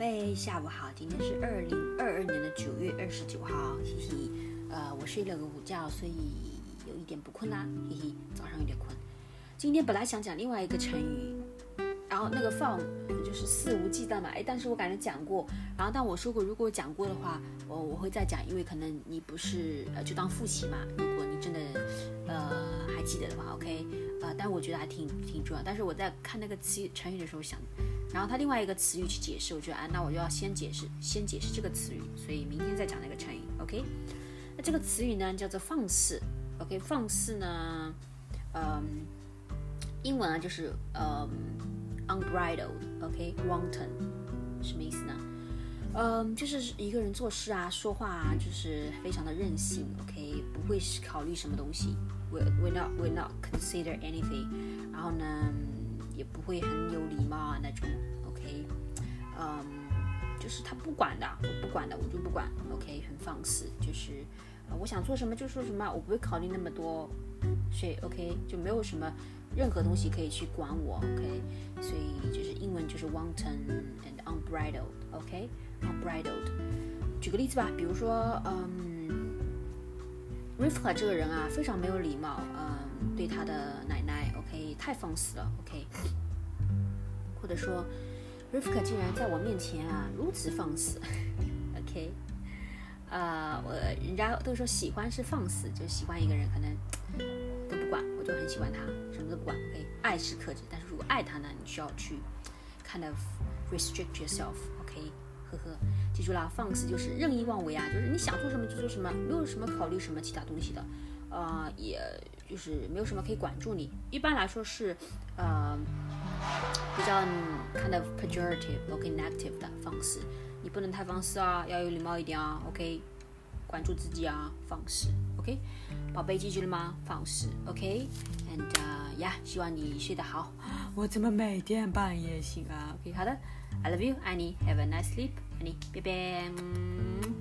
喂下午好今天是二零二二年的九月二十九号嘻嘻呃我睡了个午觉所以有一点不困啦嘿嘿早上有点困今天本来想讲另外一个成语然后那个放就是肆无忌惮嘛哎但是我感觉讲过然后但我说过如果讲过的话我我会再讲因为可能你不是呃就当复习嘛如果你真的呃还记得的话 ok 呃但我觉得还挺挺重要但是我在看那个词成语的时候想然后它另外一个词语去解释，我觉得啊，那我就要先解释，先解释这个词语，所以明天再讲那个成语，OK？那这个词语呢叫做放肆，OK？放肆呢，嗯，英文啊就是嗯，unbridled，OK？wanton，什么意思呢？嗯，就是一个人做事啊，说话啊，就是非常的任性，OK？不会考虑什么东西 We will not we not consider anything，然后呢？也不会很有礼貌啊那种，OK，嗯，就是他不管的，我不管的，我就不管，OK，很放肆，就是啊，我想做什么就说什么，我不会考虑那么多，所以 OK 就没有什么任何东西可以去管我，OK，所以就是英文就是 wanton and unbridled，OK，unbridled。举个例子吧，比如说，嗯，Rivka 这个人啊，非常没有礼貌，嗯，对他的奶奶。可以太放肆了，OK，或者说，Rivka 竟然在我面前啊如此放肆，OK，呃，我人家都说喜欢是放肆，就喜欢一个人可能都不管，我就很喜欢他，什么都不管，OK，爱是克制，但是如果爱他呢，你需要去 kind of restrict yourself，OK，呵呵，记住了，放肆就是任意妄为啊，就是你想做什么就做什么，没有什么考虑什么其他东西的。呃，也就是没有什么可以管住你。一般来说是，呃，比较 kind of pejorative，OK，negative 的方式。你不能太放肆啊，要有礼貌一点啊，OK，管住自己啊，放肆，OK。宝贝记住了吗？放肆，OK，and 呀，希望你睡得好。我怎么每天半夜醒啊？OK，好的，I love you，爱你，Have a nice sleep，爱你，拜拜。